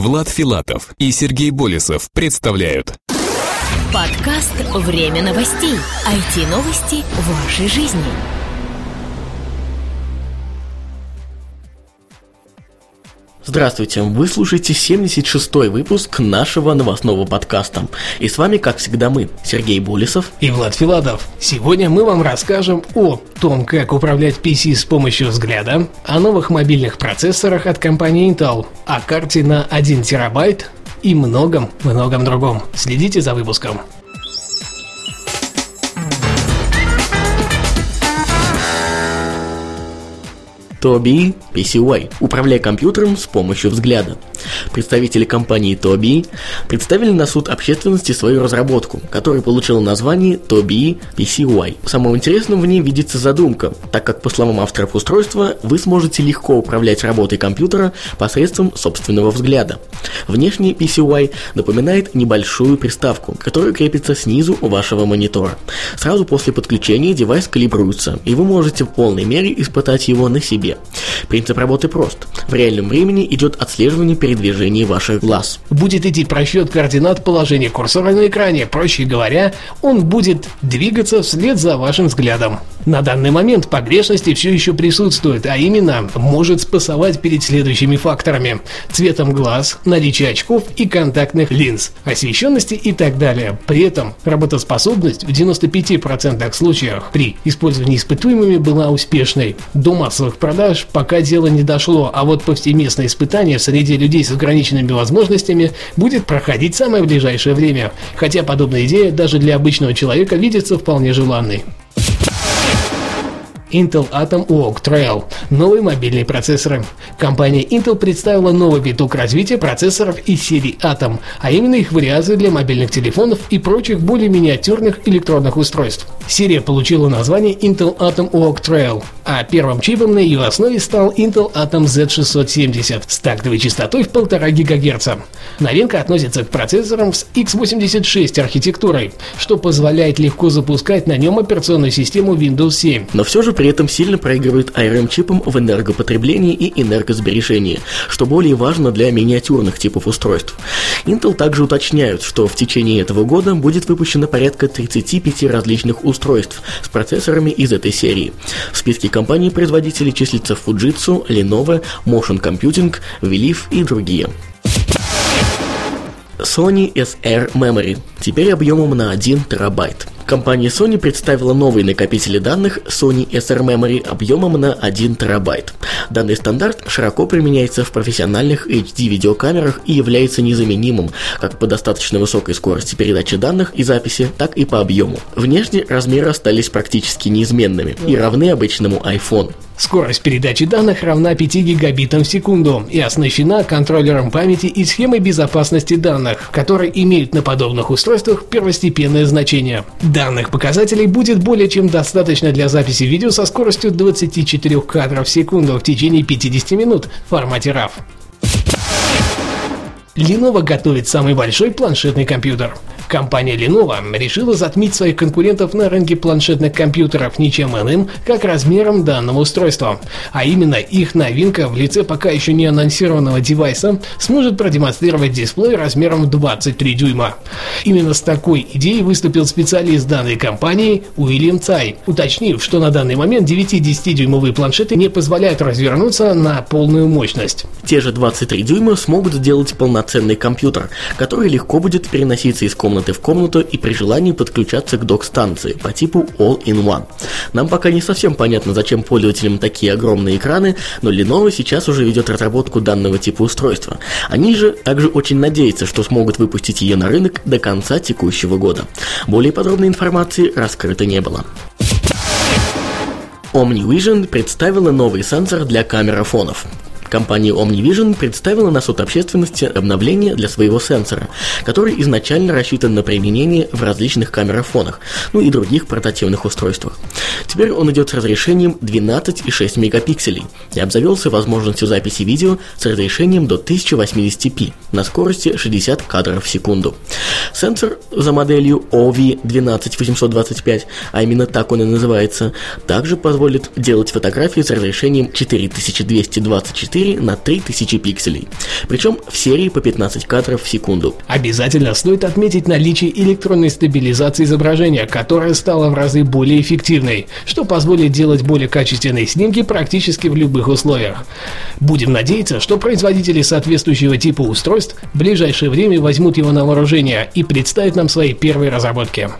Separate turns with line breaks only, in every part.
Влад Филатов и Сергей Болесов представляют
Подкаст «Время новостей». IT-новости в вашей жизни.
Здравствуйте, вы слушаете 76-й выпуск нашего новостного подкаста. И с вами, как всегда, мы, Сергей Болесов
и Влад Филадов. Сегодня мы вам расскажем о том, как управлять PC с помощью взгляда, о новых мобильных процессорах от компании Intel, о карте на 1 терабайт и многом-многом другом. Следите за выпуском.
Тоби PCY. Управляя компьютером с помощью взгляда. Представители компании Tobii представили на суд общественности свою разработку, которая получила название Tobii PCY. Самым интересным в ней видится задумка, так как, по словам авторов устройства, вы сможете легко управлять работой компьютера посредством собственного взгляда. Внешне PCY напоминает небольшую приставку, которая крепится снизу вашего монитора. Сразу после подключения девайс калибруется, и вы можете в полной мере испытать его на себе. Принцип работы прост. В реальном времени идет отслеживание передвижений ваших глаз.
Будет идти просчет координат положения курсора на экране. Проще говоря, он будет двигаться вслед за вашим взглядом. На данный момент погрешности все еще присутствуют, а именно может спасовать перед следующими факторами. Цветом глаз, наличие очков и контактных линз, освещенности и так далее. При этом работоспособность в 95% случаях при использовании испытуемыми была успешной. До массовых продаж пока дело не дошло, а вот повсеместное испытание среди людей с ограниченными возможностями будет проходить самое ближайшее время, хотя подобная идея даже для обычного человека видится вполне желанной. Intel Atom Walk Trail – новые мобильные процессоры. Компания Intel представила новый виток развития процессоров из серии Atom, а именно их вариации для мобильных телефонов и прочих более миниатюрных электронных устройств. Серия получила название Intel Atom Walk Trail, а первым чипом на ее основе стал Intel Atom Z670 с тактовой частотой в 1,5 ГГц. Новинка относится к процессорам с x86 архитектурой, что позволяет легко запускать на нем операционную систему Windows 7.
Но все же при этом сильно проигрывает ARM-чипам в энергопотреблении и энергосбережении, что более важно для миниатюрных типов устройств. Intel также уточняют, что в течение этого года будет выпущено порядка 35 различных устройств с процессорами из этой серии. В списке компаний-производителей числятся Fujitsu, Lenovo, Motion Computing, Велив и другие. Sony SR Memory, теперь объемом на 1 терабайт. Компания Sony представила новые накопители данных Sony SR Memory объемом на 1 терабайт. Данный стандарт широко применяется в профессиональных HD-видеокамерах и является незаменимым как по достаточно высокой скорости передачи данных и записи, так и по объему. Внешне размеры остались практически неизменными и равны обычному iPhone.
Скорость передачи данных равна 5 гигабитам в секунду и оснащена контроллером памяти и схемой безопасности данных, которые имеют на подобных устройствах первостепенное значение. Данных показателей будет более чем достаточно для записи видео со скоростью 24 кадров в секунду в течение 50 минут в формате RAW. Lenovo готовит самый большой планшетный компьютер. Компания Lenovo решила затмить своих конкурентов на рынке планшетных компьютеров ничем иным, как размером данного устройства. А именно их новинка в лице пока еще не анонсированного девайса сможет продемонстрировать дисплей размером в 23 дюйма. Именно с такой идеей выступил специалист данной компании Уильям Цай, уточнив, что на данный момент 9-10 дюймовые планшеты не позволяют развернуться на полную мощность.
Те же 23 дюйма смогут сделать полноценный компьютер, который легко будет переноситься из комнаты комнаты в комнату и при желании подключаться к док-станции по типу All-in-One. Нам пока не совсем понятно, зачем пользователям такие огромные экраны, но Lenovo сейчас уже ведет разработку данного типа устройства. Они же также очень надеются, что смогут выпустить ее на рынок до конца текущего года. Более подробной информации раскрыто не было. OmniVision представила новый сенсор для камерафонов. Компания OmniVision представила на суд общественности обновление для своего сенсора, который изначально рассчитан на применение в различных камерафонах, ну и других портативных устройствах. Теперь он идет с разрешением 12,6 мегапикселей и обзавелся возможностью записи видео с разрешением до 1080p на скорости 60 кадров в секунду. Сенсор за моделью OV12825, а именно так он и называется, также позволит делать фотографии с разрешением 4224 эфире на 3000 пикселей. Причем в серии по 15 кадров в секунду.
Обязательно стоит отметить наличие электронной стабилизации изображения, которая стала в разы более эффективной, что позволит делать более качественные снимки практически в любых условиях. Будем надеяться, что производители соответствующего типа устройств в ближайшее время возьмут его на вооружение и представят нам свои первые разработки.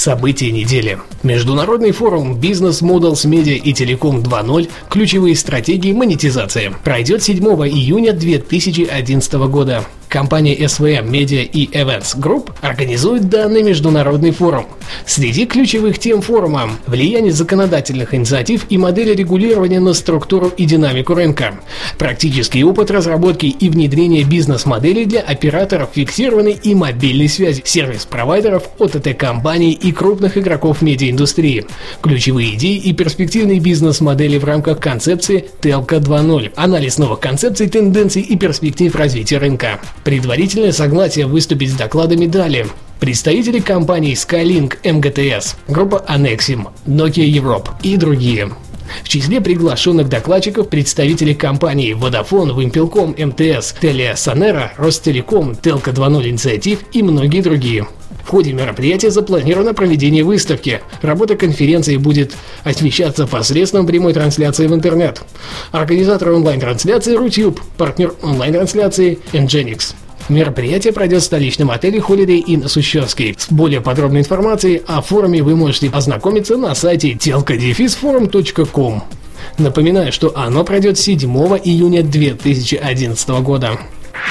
События недели. Международный форум Business Models Media и Телеком 2.0. Ключевые стратегии монетизации. Пройдет 7 июня 2011 года. Компания SVM Media и Events Group организует данный международный форум. Среди ключевых тем форума – влияние законодательных инициатив и модели регулирования на структуру и динамику рынка, практический опыт разработки и внедрения бизнес-моделей для операторов фиксированной и мобильной связи, сервис-провайдеров, ОТТ-компаний и крупных игроков медиаиндустрии, ключевые идеи и перспективные бизнес-модели в рамках концепции Телка 2.0, анализ новых концепций, тенденций и перспектив развития рынка. Предварительное согласие выступить с докладами дали представители компаний Skylink МГТС, группа Anexim, Nokia Europe и другие. В числе приглашенных докладчиков представители компаний Vodafone, Wimpelcom, МТС, Telia Sonera, Ростелеком, Telco 2.0 Инициатив и многие другие. В ходе мероприятия запланировано проведение выставки. Работа конференции будет освещаться посредством прямой трансляции в интернет. Организатор онлайн-трансляции Рутюб, партнер онлайн-трансляции Nginx. Мероприятие пройдет в столичном отеле Holiday Inn Сущевский. С более подробной информацией о форуме вы можете ознакомиться на сайте telcodefisforum.com. Напоминаю, что оно пройдет 7 июня 2011 года.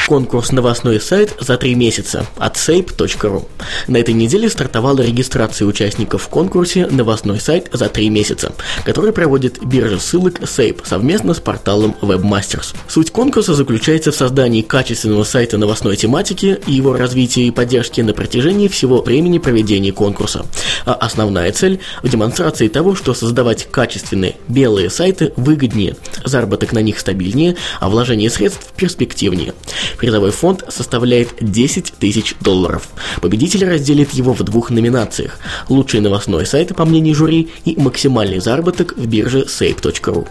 Конкурс «Новостной сайт» за три месяца от sape.ru. На этой неделе стартовала регистрация участников в конкурсе «Новостной сайт за три месяца», который проводит биржа ссылок Sape совместно с порталом Webmasters. Суть конкурса заключается в создании качественного сайта новостной тематики и его развитии и поддержке на протяжении всего времени проведения конкурса. А основная цель в демонстрации того, что создавать качественные белые сайты выгоднее, заработок на них стабильнее, а вложение средств перспективнее. Призовой фонд составляет 10 тысяч долларов. Победитель разделит его в двух номинациях. Лучший новостной сайт, по мнению жюри, и максимальный заработок в бирже sape.ru.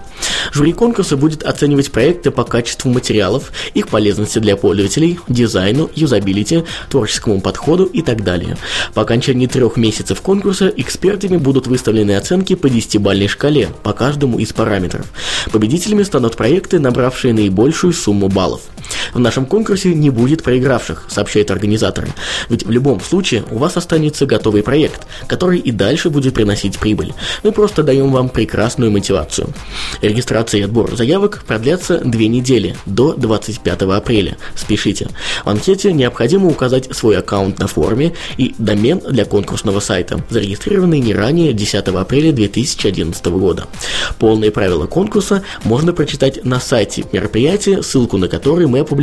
Жюри конкурса будет оценивать проекты по качеству материалов, их полезности для пользователей, дизайну, юзабилити, творческому подходу и так далее. По окончании трех месяцев конкурса экспертами будут выставлены оценки по 10-бальной шкале по каждому из параметров. Победителями станут проекты, набравшие наибольшую сумму баллов. В нашем конкурсе не будет проигравших, сообщают организаторы. Ведь в любом случае у вас останется готовый проект, который и дальше будет приносить прибыль. Мы просто даем вам прекрасную мотивацию. Регистрация и отбор заявок продлятся две недели, до 25 апреля. Спешите. В анкете необходимо указать свой аккаунт на форуме и домен для конкурсного сайта, зарегистрированный не ранее 10 апреля 2011 года. Полные правила конкурса можно прочитать на сайте мероприятия, ссылку на который мы опубликуем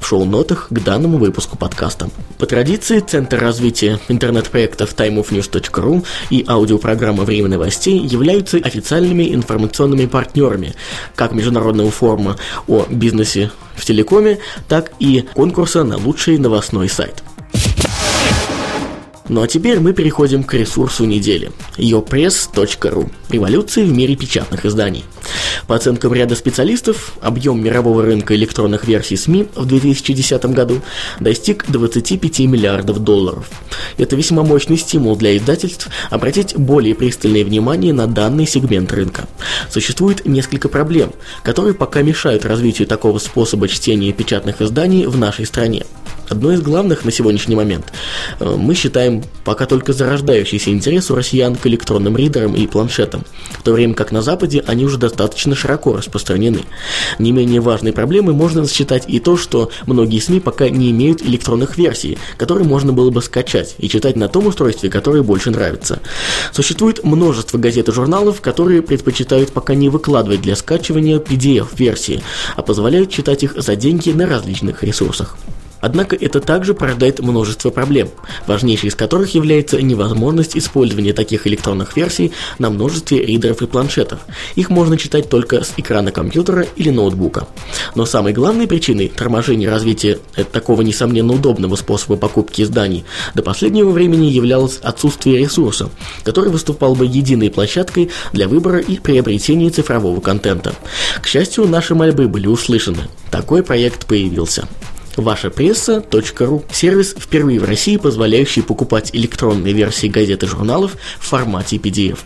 в шоу-нотах к данному выпуску подкаста. По традиции, Центр развития интернет-проектов timeofnews.ru и аудиопрограмма «Время новостей» являются официальными информационными партнерами как Международного форума о бизнесе в телекоме, так и конкурса на лучший новостной сайт. Ну а теперь мы переходим к ресурсу недели – yourpress.ru – революции в мире печатных изданий. По оценкам ряда специалистов, объем мирового рынка электронных версий СМИ в 2010 году достиг 25 миллиардов долларов. Это весьма мощный стимул для издательств обратить более пристальное внимание на данный сегмент рынка. Существует несколько проблем, которые пока мешают развитию такого способа чтения печатных изданий в нашей стране. Одно из главных на сегодняшний момент э, мы считаем пока только зарождающийся интерес у россиян к электронным ридерам и планшетам, в то время как на Западе они уже достаточно широко распространены. Не менее важной проблемой можно считать и то, что многие СМИ пока не имеют электронных версий, которые можно было бы скачать и читать на том устройстве, которое больше нравится. Существует множество газет и журналов, которые предпочитают пока не выкладывать для скачивания PDF-версии, а позволяют читать их за деньги на различных ресурсах. Однако это также порождает множество проблем, важнейшей из которых является невозможность использования таких электронных версий на множестве ридеров и планшетов. Их можно читать только с экрана компьютера или ноутбука. Но самой главной причиной торможения развития такого несомненно удобного способа покупки изданий до последнего времени являлось отсутствие ресурса, который выступал бы единой площадкой для выбора и приобретения цифрового контента. К счастью, наши мольбы были услышаны. Такой проект появился. Ваша пресса.ру – сервис, впервые в России позволяющий покупать электронные версии газет и журналов в формате PDF.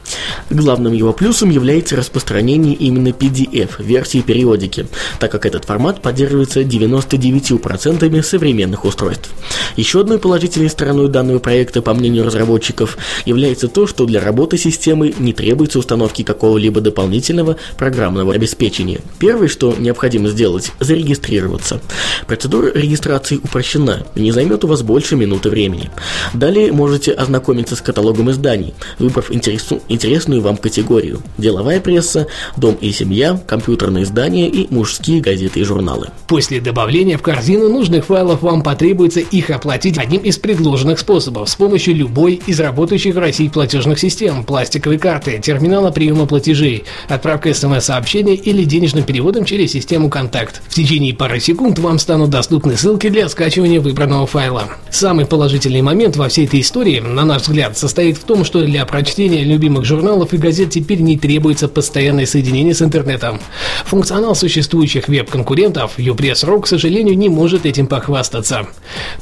Главным его плюсом является распространение именно PDF-версии периодики, так как этот формат поддерживается 99% современных устройств. Еще одной положительной стороной данного проекта, по мнению разработчиков, является то, что для работы системы не требуется установки какого-либо дополнительного программного обеспечения. Первое, что необходимо сделать – зарегистрироваться. Процедура регистрации упрощена и не займет у вас больше минуты времени. Далее можете ознакомиться с каталогом изданий, выбрав интересу, интересную вам категорию – деловая пресса, дом и семья, компьютерные издания и мужские газеты и журналы.
После добавления в корзину нужных файлов вам потребуется их оплатить одним из предложенных способов с помощью любой из работающих в России платежных систем, пластиковой карты, терминала приема платежей, отправка смс-сообщения или денежным переводом через систему «Контакт». В течение пары секунд вам станут доступны доступны ссылки для скачивания выбранного файла. Самый положительный момент во всей этой истории, на наш взгляд, состоит в том, что для прочтения любимых журналов и газет теперь не требуется постоянное соединение с интернетом. Функционал существующих веб-конкурентов Upress.ru, к сожалению, не может этим похвастаться.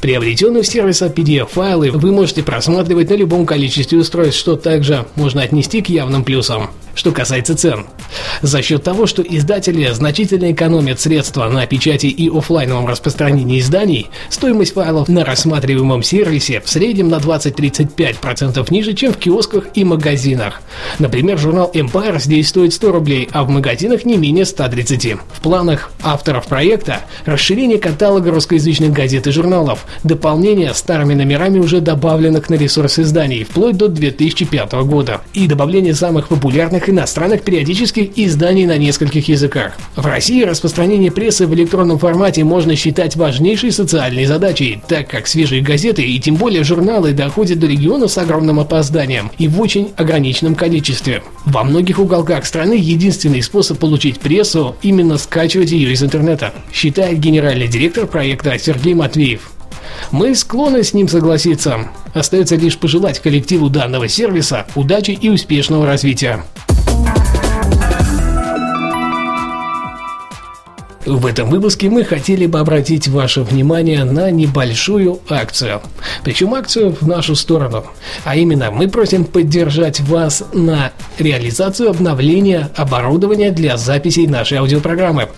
Приобретенные в сервиса PDF-файлы вы можете просматривать на любом количестве устройств, что также можно отнести к явным плюсам. Что касается цен. За счет того, что издатели значительно экономят средства на печати и офлайновом распространении изданий, стоимость файлов на рассматриваемом сервисе в среднем на 20-35% ниже, чем в киосках и магазинах. Например, журнал Empire здесь стоит 100 рублей, а в магазинах не менее 130. В планах авторов проекта расширение каталога русскоязычных газет и журналов, дополнение старыми номерами уже добавленных на ресурс изданий вплоть до 2005 года и добавление самых популярных иностранных периодических изданий на нескольких языках. В России распространение прессы в электронном формате можно считать важнейшей социальной задачей, так как свежие газеты и тем более журналы доходят до регионов с огромным опозданием и в очень ограниченном количестве. Во многих уголках страны единственный способ получить прессу – именно скачивать ее из интернета, считает генеральный директор проекта Сергей Матвеев. Мы склонны с ним согласиться. Остается лишь пожелать коллективу данного сервиса удачи и успешного развития. В этом выпуске мы хотели бы обратить ваше внимание на небольшую акцию. Причем акцию в нашу сторону. А именно, мы просим поддержать вас на реализацию обновления оборудования для записей нашей аудиопрограммы.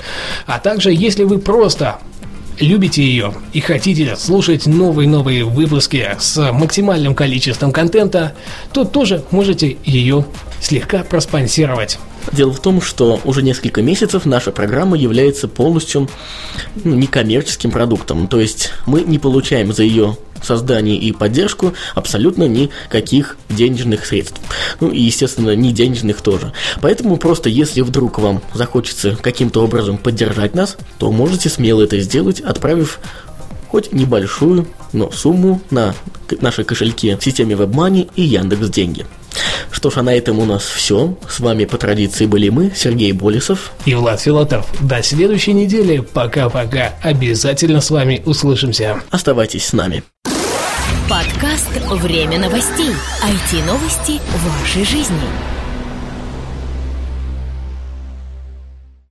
А также, если вы просто любите ее и хотите слушать новые-новые выпуски с максимальным количеством контента, то тоже можете ее слегка проспонсировать.
Дело в том, что уже несколько месяцев наша программа является полностью ну, некоммерческим продуктом. То есть мы не получаем за ее создание и поддержку абсолютно никаких денежных средств. Ну и, естественно, не денежных тоже. Поэтому просто если вдруг вам захочется каким-то образом поддержать нас, то можете смело это сделать, отправив хоть небольшую, но сумму на наши кошельки в системе WebMoney и Яндекс Деньги. Что ж, а на этом у нас все. С вами по традиции были мы, Сергей Болесов
и Влад Филатов. До следующей недели. Пока-пока. Обязательно с вами услышимся.
Оставайтесь с нами.
Подкаст «Время новостей». IT-новости вашей жизни.